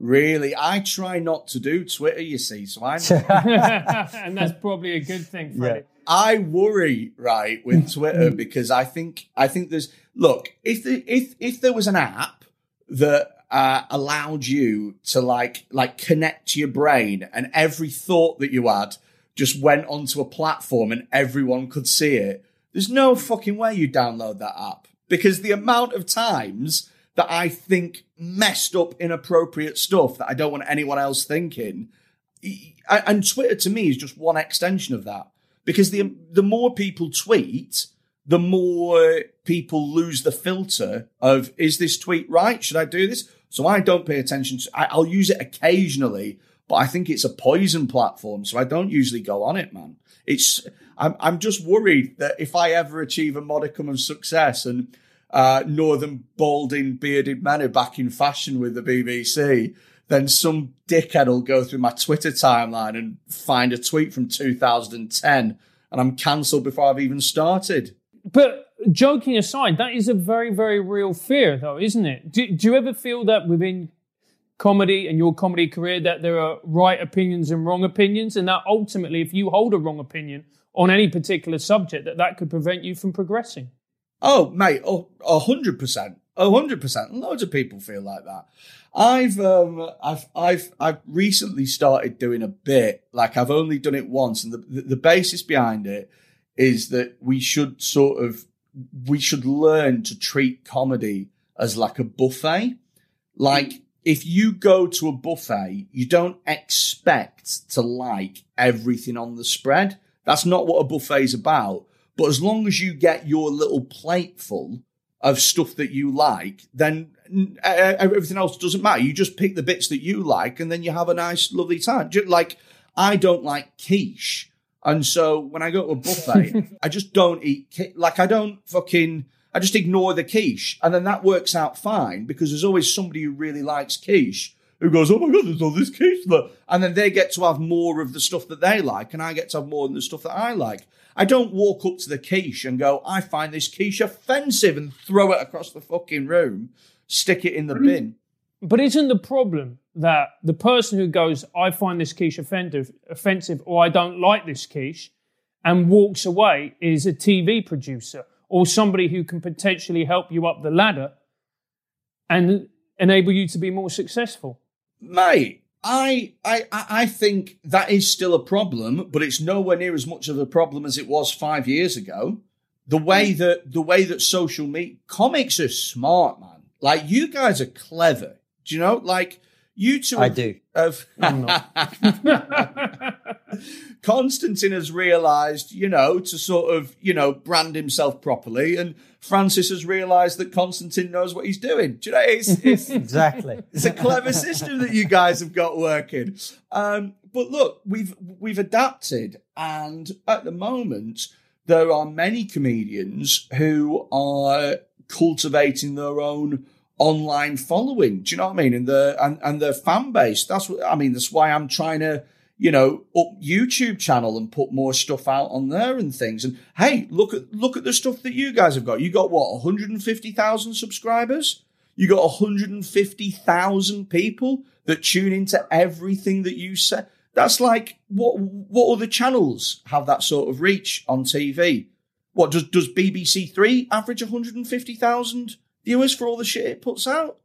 Really. I try not to do Twitter. You see, so I'm. and that's probably a good thing, Freddy. I worry, right, with Twitter because I think I think there's look if the, if if there was an app that uh, allowed you to like like connect your brain and every thought that you had just went onto a platform and everyone could see it. There's no fucking way you download that app because the amount of times that I think messed up, inappropriate stuff that I don't want anyone else thinking and Twitter to me is just one extension of that because the the more people tweet, the more people lose the filter of is this tweet right? Should I do this? So I don't pay attention to. I, I'll use it occasionally, but I think it's a poison platform, so I don't usually go on it, man. It's I'm I'm just worried that if I ever achieve a modicum of success and uh, northern balding bearded are back in fashion with the BBC, then some dickhead will go through my Twitter timeline and find a tweet from 2010 and I'm cancelled before I've even started. But joking aside, that is a very, very real fear, though, isn't it? Do, do you ever feel that within comedy and your comedy career that there are right opinions and wrong opinions, and that ultimately, if you hold a wrong opinion on any particular subject, that that could prevent you from progressing? Oh, mate, oh, a hundred percent, a hundred percent. Loads of people feel like that. I've, um, I've, I've, I've recently started doing a bit. Like I've only done it once, and the, the, the basis behind it is that we should sort of, we should learn to treat comedy as like a buffet. Like if you go to a buffet, you don't expect to like everything on the spread. That's not what a buffet is about. But as long as you get your little plate full of stuff that you like, then everything else doesn't matter. You just pick the bits that you like and then you have a nice, lovely time. Like, I don't like quiche. And so when I go to a buffet, I just don't eat, like, I don't fucking, I just ignore the quiche. And then that works out fine because there's always somebody who really likes quiche who goes, oh my God, there's all this quiche there. And then they get to have more of the stuff that they like and I get to have more of the stuff that I like. I don't walk up to the quiche and go, I find this quiche offensive and throw it across the fucking room, stick it in the mm-hmm. bin. But isn't the problem that the person who goes, I find this quiche offensive, offensive or I don't like this quiche, and walks away is a TV producer or somebody who can potentially help you up the ladder and enable you to be more successful? Mate, I, I, I think that is still a problem, but it's nowhere near as much of a problem as it was five years ago. The way Hmm. that the way that social media comics are smart, man. Like you guys are clever. Do you know? Like you two. I have- do. Have, Konstantin has realised, you know, to sort of, you know, brand himself properly, and Francis has realised that Konstantin knows what he's doing. Do you know? It's, it's, Exactly. it's a clever system that you guys have got working. Um, but look, we've we've adapted, and at the moment, there are many comedians who are cultivating their own online following. Do you know what I mean? And the and, and their fan base. That's what I mean. That's why I'm trying to, you know, up YouTube channel and put more stuff out on there and things. And hey, look at look at the stuff that you guys have got. You got what, 150,000 subscribers? You got 150,000 people that tune into everything that you say. That's like what what other channels have that sort of reach on TV? What does does BBC Three average 150,000 viewers for all the shit it puts out?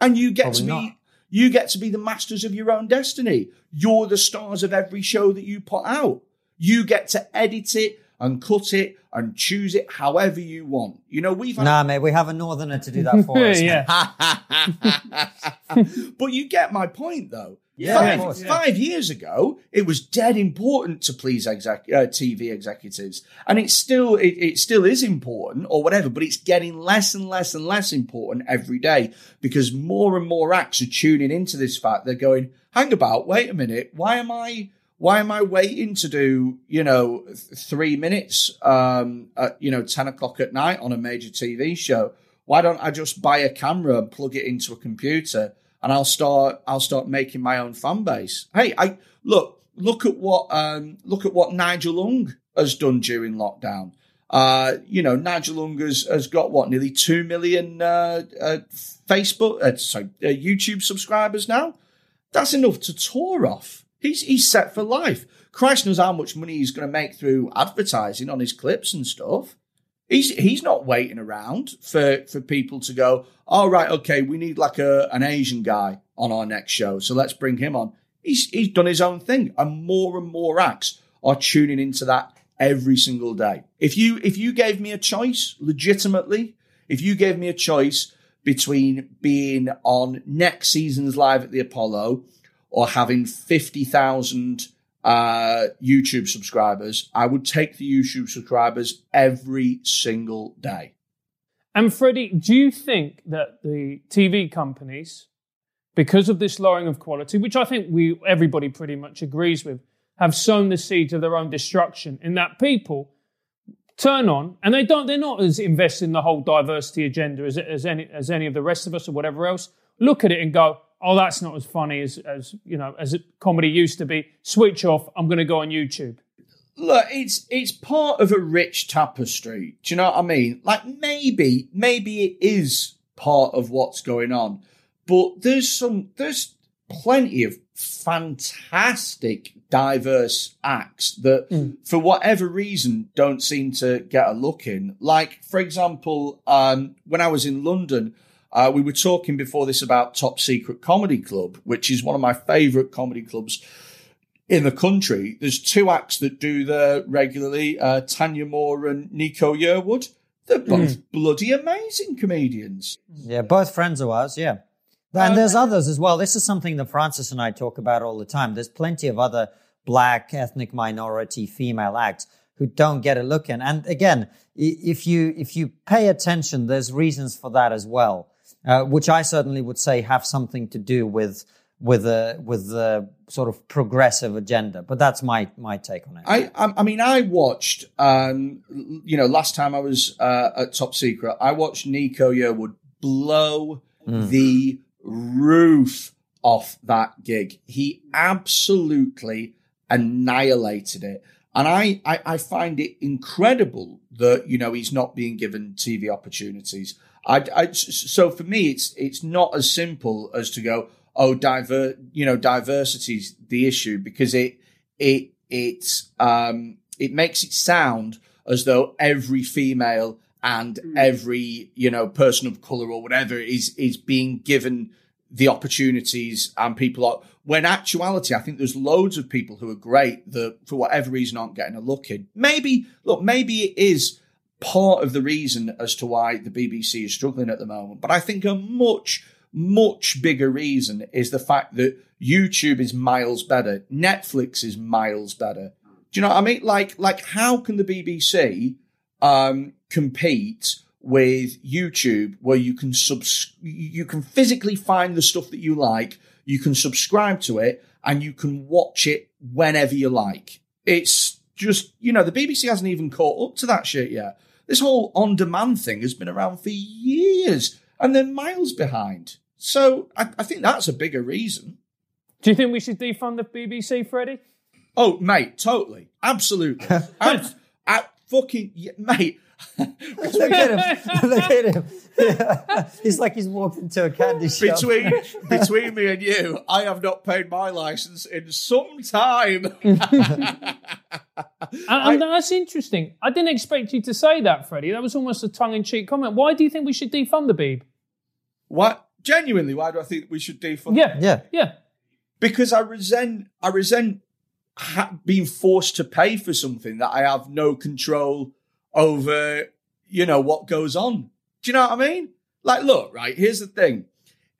And you get Probably to be not. you get to be the masters of your own destiny. You're the stars of every show that you put out. You get to edit it and cut it and choose it however you want. You know, we've had Nah, mate, we have a northerner to do that for us. yeah. but you get my point, though. Yeah, five, course. five years ago, it was dead important to please exec- uh, TV executives, and it's still it, it still is important or whatever. But it's getting less and less and less important every day because more and more acts are tuning into this fact. They're going, "Hang about, wait a minute, why am I?" Why am I waiting to do, you know, th- three minutes, um, at, you know, 10 o'clock at night on a major TV show? Why don't I just buy a camera and plug it into a computer and I'll start, I'll start making my own fan base. Hey, I look, look at what, um, look at what Nigel Ng has done during lockdown. Uh, you know, Nigel Ng has, has got what, nearly 2 million, uh, uh Facebook, uh, sorry, uh, YouTube subscribers now. That's enough to tour off. He's he's set for life. Christ knows how much money he's going to make through advertising on his clips and stuff. He's he's not waiting around for for people to go. All right, okay, we need like a an Asian guy on our next show, so let's bring him on. He's he's done his own thing, and more and more acts are tuning into that every single day. If you if you gave me a choice, legitimately, if you gave me a choice between being on next season's live at the Apollo or having 50,000 uh, YouTube subscribers, I would take the YouTube subscribers every single day. And Freddy, do you think that the TV companies, because of this lowering of quality, which I think we everybody pretty much agrees with, have sown the seeds of their own destruction in that people turn on and they don't they're not as invested in the whole diversity agenda as, as any as any of the rest of us or whatever else. Look at it and go, oh, that's not as funny as as you know as comedy used to be. Switch off. I'm going to go on YouTube. Look, it's it's part of a rich tapestry. Do you know what I mean? Like maybe maybe it is part of what's going on, but there's some there's plenty of fantastic diverse acts that for whatever reason don't seem to get a look in. Like for example, um, when I was in London. Uh, we were talking before this about Top Secret Comedy Club, which is one of my favourite comedy clubs in the country. There's two acts that do there regularly uh, Tanya Moore and Nico Yearwood. They're both bloody amazing comedians. Yeah, both friends of ours, yeah. And there's others as well. This is something that Francis and I talk about all the time. There's plenty of other black, ethnic minority female acts who don't get a look in. And again, if you if you pay attention, there's reasons for that as well, uh, which I certainly would say have something to do with with the with the sort of progressive agenda. But that's my my take on it. I, I, mean, I watched, um, you know, last time I was uh, at Top Secret, I watched Nico Yearwood blow the roof off that gig. He absolutely annihilated it. And I, I, I find it incredible that, you know, he's not being given TV opportunities. I, I, so for me, it's, it's not as simple as to go, oh, diver, you know, diversity's the issue because it, it, it's, um, it makes it sound as though every female and every, you know, person of color or whatever is, is being given the opportunities and people are, When actuality, I think there's loads of people who are great that for whatever reason aren't getting a look in. Maybe, look, maybe it is part of the reason as to why the BBC is struggling at the moment. But I think a much, much bigger reason is the fact that YouTube is miles better. Netflix is miles better. Do you know what I mean? Like, like how can the BBC um, compete with YouTube where you can subs- you can physically find the stuff that you like, you can subscribe to it, and you can watch it whenever you like. It's just, you know, the BBC hasn't even caught up to that shit yet. This whole on demand thing has been around for years and they're miles behind. So I, I think that's a bigger reason. Do you think we should defund the BBC, Freddy? Oh, mate, totally. Absolutely. I fucking, yeah, mate. Look at him. Look at him. Yeah. He's like he's walked into a candy shop. between between me and you, I have not paid my license in some time. And, and that's interesting. I didn't expect you to say that, Freddy. That was almost a tongue in cheek comment. Why do you think we should defund the Beeb? what? Genuinely, why do I think we should defund? Yeah. Yeah. Yeah. because I resent I resent ha- being forced to pay for something that I have no control over. You know what goes on. Do you know what I mean? Like, look, right. Here's the thing: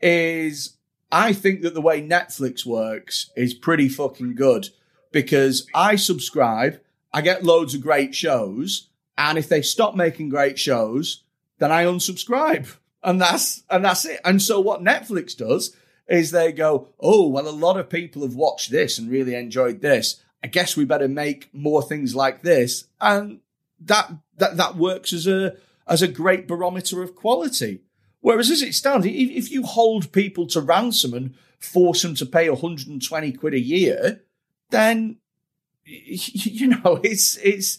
is I think that the way Netflix works is pretty fucking good because I subscribe, I get loads of great shows, and if they stop making great shows, then I unsubscribe. And that's and that's it. And so what Netflix does is they go, "Oh, well a lot of people have watched this and really enjoyed this. I guess we better make more things like this." And that that that works as a as a great barometer of quality. Whereas as it stands, if you hold people to ransom and force them to pay 120 quid a year, then you know it's it's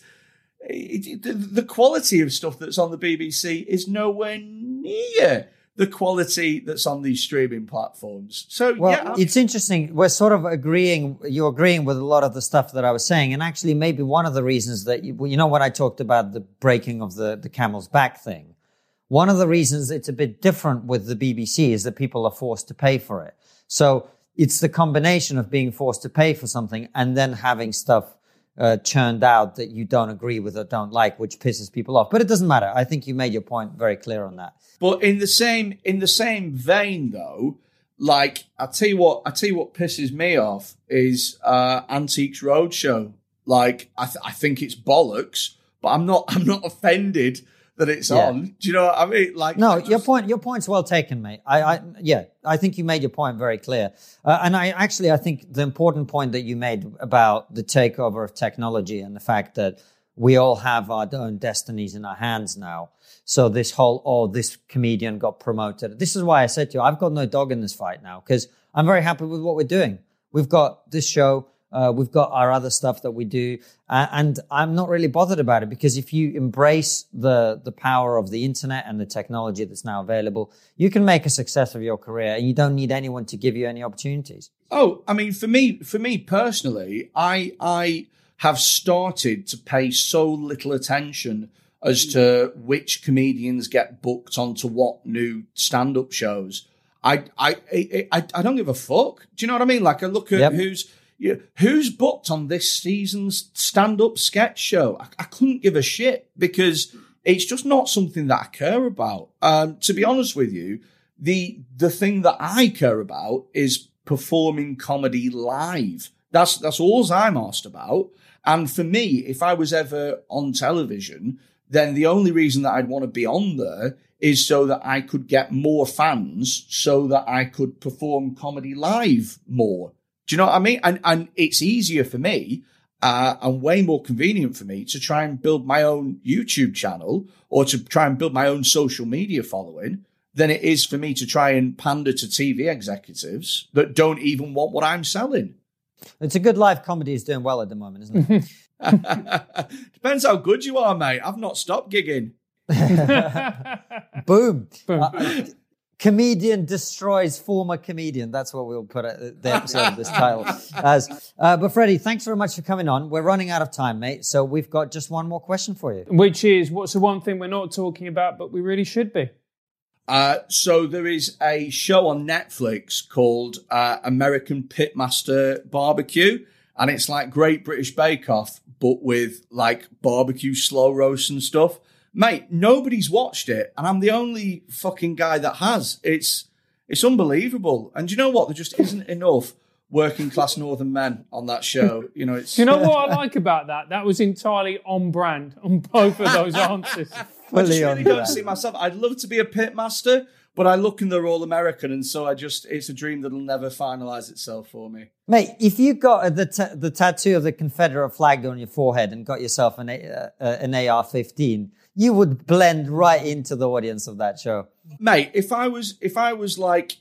it, the quality of stuff that's on the BBC is nowhere near the quality that's on these streaming platforms. So Well, yeah, it's interesting. We're sort of agreeing. You're agreeing with a lot of the stuff that I was saying, and actually, maybe one of the reasons that you, you know when I talked about the breaking of the the camel's back thing, one of the reasons it's a bit different with the BBC is that people are forced to pay for it. So it's the combination of being forced to pay for something and then having stuff uh, churned out that you don't agree with or don't like, which pisses people off. But it doesn't matter. I think you made your point very clear on that. But in the same in the same vein, though, like I tell you what, I tell you what pisses me off is uh, Antiques Roadshow. Like I, th- I think it's bollocks, but I'm not I'm not offended that it's Yeah. on. Do you know what I mean? Like No, I your point. Your point's well taken, mate. I, I, yeah, I think you made your point very clear. Uh, and I actually, I think the important point that you made about the takeover of technology and the fact that we all have our own destinies in our hands now. So this whole, oh, this comedian got promoted. This is why I said to you, I've got no dog in this fight now because I'm very happy with what we're doing. We've got this show. Uh, we've got our other stuff that we do, uh, and I'm not really bothered about it because if you embrace the the power of the internet and the technology that's now available, you can make a success of your career, and you don't need anyone to give you any opportunities. Oh, I mean, for me, for me personally, I I have started to pay so little attention as to which comedians get booked onto what new stand-up shows. I I I, I, I don't give a fuck. Do you know what I mean? Like I look at Yep. who's yeah, who's booked on this season's stand-up sketch show. I, I couldn't give a shit because it's just not something that I care about. Um, to be honest with you, the the thing that I care about is performing comedy live. That's that's all I'm asked about. And for me, if I was ever on television, then the only reason that I'd want to be on there is so that I could get more fans, so that I could perform comedy live more. Do you know what I mean? And and it's easier for me uh, and way more convenient for me to try and build my own YouTube channel or to try and build my own social media following than it is for me to try and pander to TV executives that don't even want what I'm selling. It's a good live comedy is doing well at the moment, isn't it? Depends how good you are, mate. I've not stopped gigging. Boom. Boom. Uh, comedian destroys former comedian. That's what we'll put at the episode of this title as. Uh, but Freddy, thanks very much for coming on. We're running out of time, mate. So we've got just one more question for you. Which is, what's the one thing we're not talking about, but we really should be? Uh, so there is a show on Netflix called uh, American Pitmaster Barbecue, and it's like Great British Bake Off, but with like barbecue slow roast and stuff. Mate, nobody's watched it, and I'm the only fucking guy that has. It's it's unbelievable. And you know what? There just isn't enough working class northern men on that show. You know, it's you know what I like about that? That was entirely on brand on both of those answers. I just Fully on really don't brand. see myself. I'd love to be a pitmaster, but I look and they're all American, and so I just it's a dream that'll never finalize itself for me. Mate, if you got the ta- the tattoo of the Confederate flag on your forehead and got yourself an A- uh, uh, an AR-15, you would blend right into the audience of that show. Mate, if I was if I was like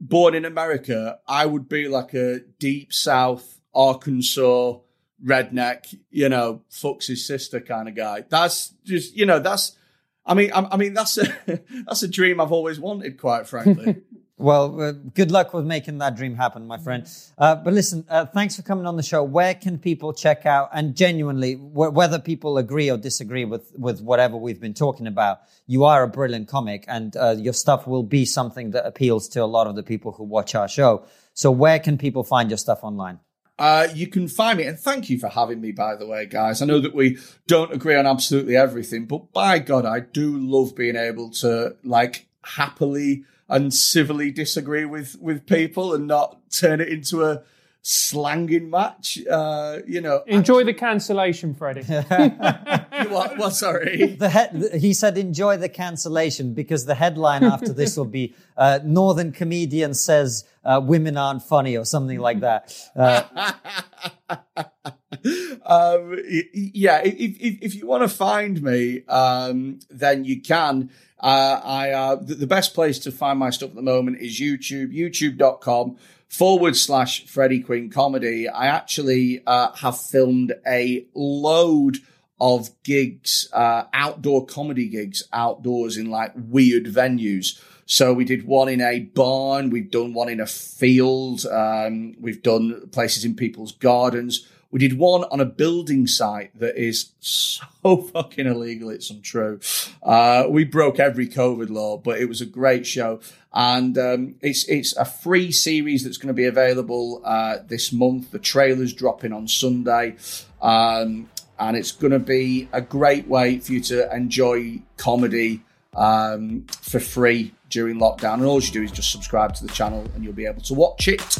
born in America, I would be like a deep South Arkansas redneck, you know, fucks his sister kind of guy. That's just you know that's. I mean, I, I mean that's a that's a dream I've always wanted, quite frankly. Well, uh, good luck with making that dream happen, my friend. Uh, but listen, uh, thanks for coming on the show. Where can people check out and genuinely, wh- whether people agree or disagree with with whatever we've been talking about, you are a brilliant comic, and uh, your stuff will be something that appeals to a lot of the people who watch our show. So, where can people find your stuff online? Uh, you can find me, and thank you for having me, by the way, guys. I know that we don't agree on absolutely everything, but by God, I do love being able to like happily and civilly disagree with with people and not turn it into a slanging match. Uh, you know, Enjoy the cancellation, Freddy. what, what? Sorry. The he- he said, "Enjoy the cancellation," because the headline after this will be uh, "Northern comedian says uh, women aren't funny" or something like that. Uh, um, y- y- yeah, if, if, if you want to find me, um, then you can. Uh, I, uh, the, the best place to find my stuff at the moment is YouTube, youtube.com forward slash Freddy Quinne comedy. I actually, uh, have filmed a load of gigs, uh, outdoor comedy gigs outdoors in like weird venues. So we did one in a barn. We've done one in a field. Um, we've done places in people's gardens. We did one on a building site that is so fucking illegal. It's untrue. Uh, we broke every COVID law, but it was a great show. And um, it's it's a free series that's going to be available uh, this month. The trailer's dropping on Sunday. Um, and it's going to be a great way for you to enjoy comedy um, for free during lockdown. And all you do is just subscribe to the channel and you'll be able to watch it.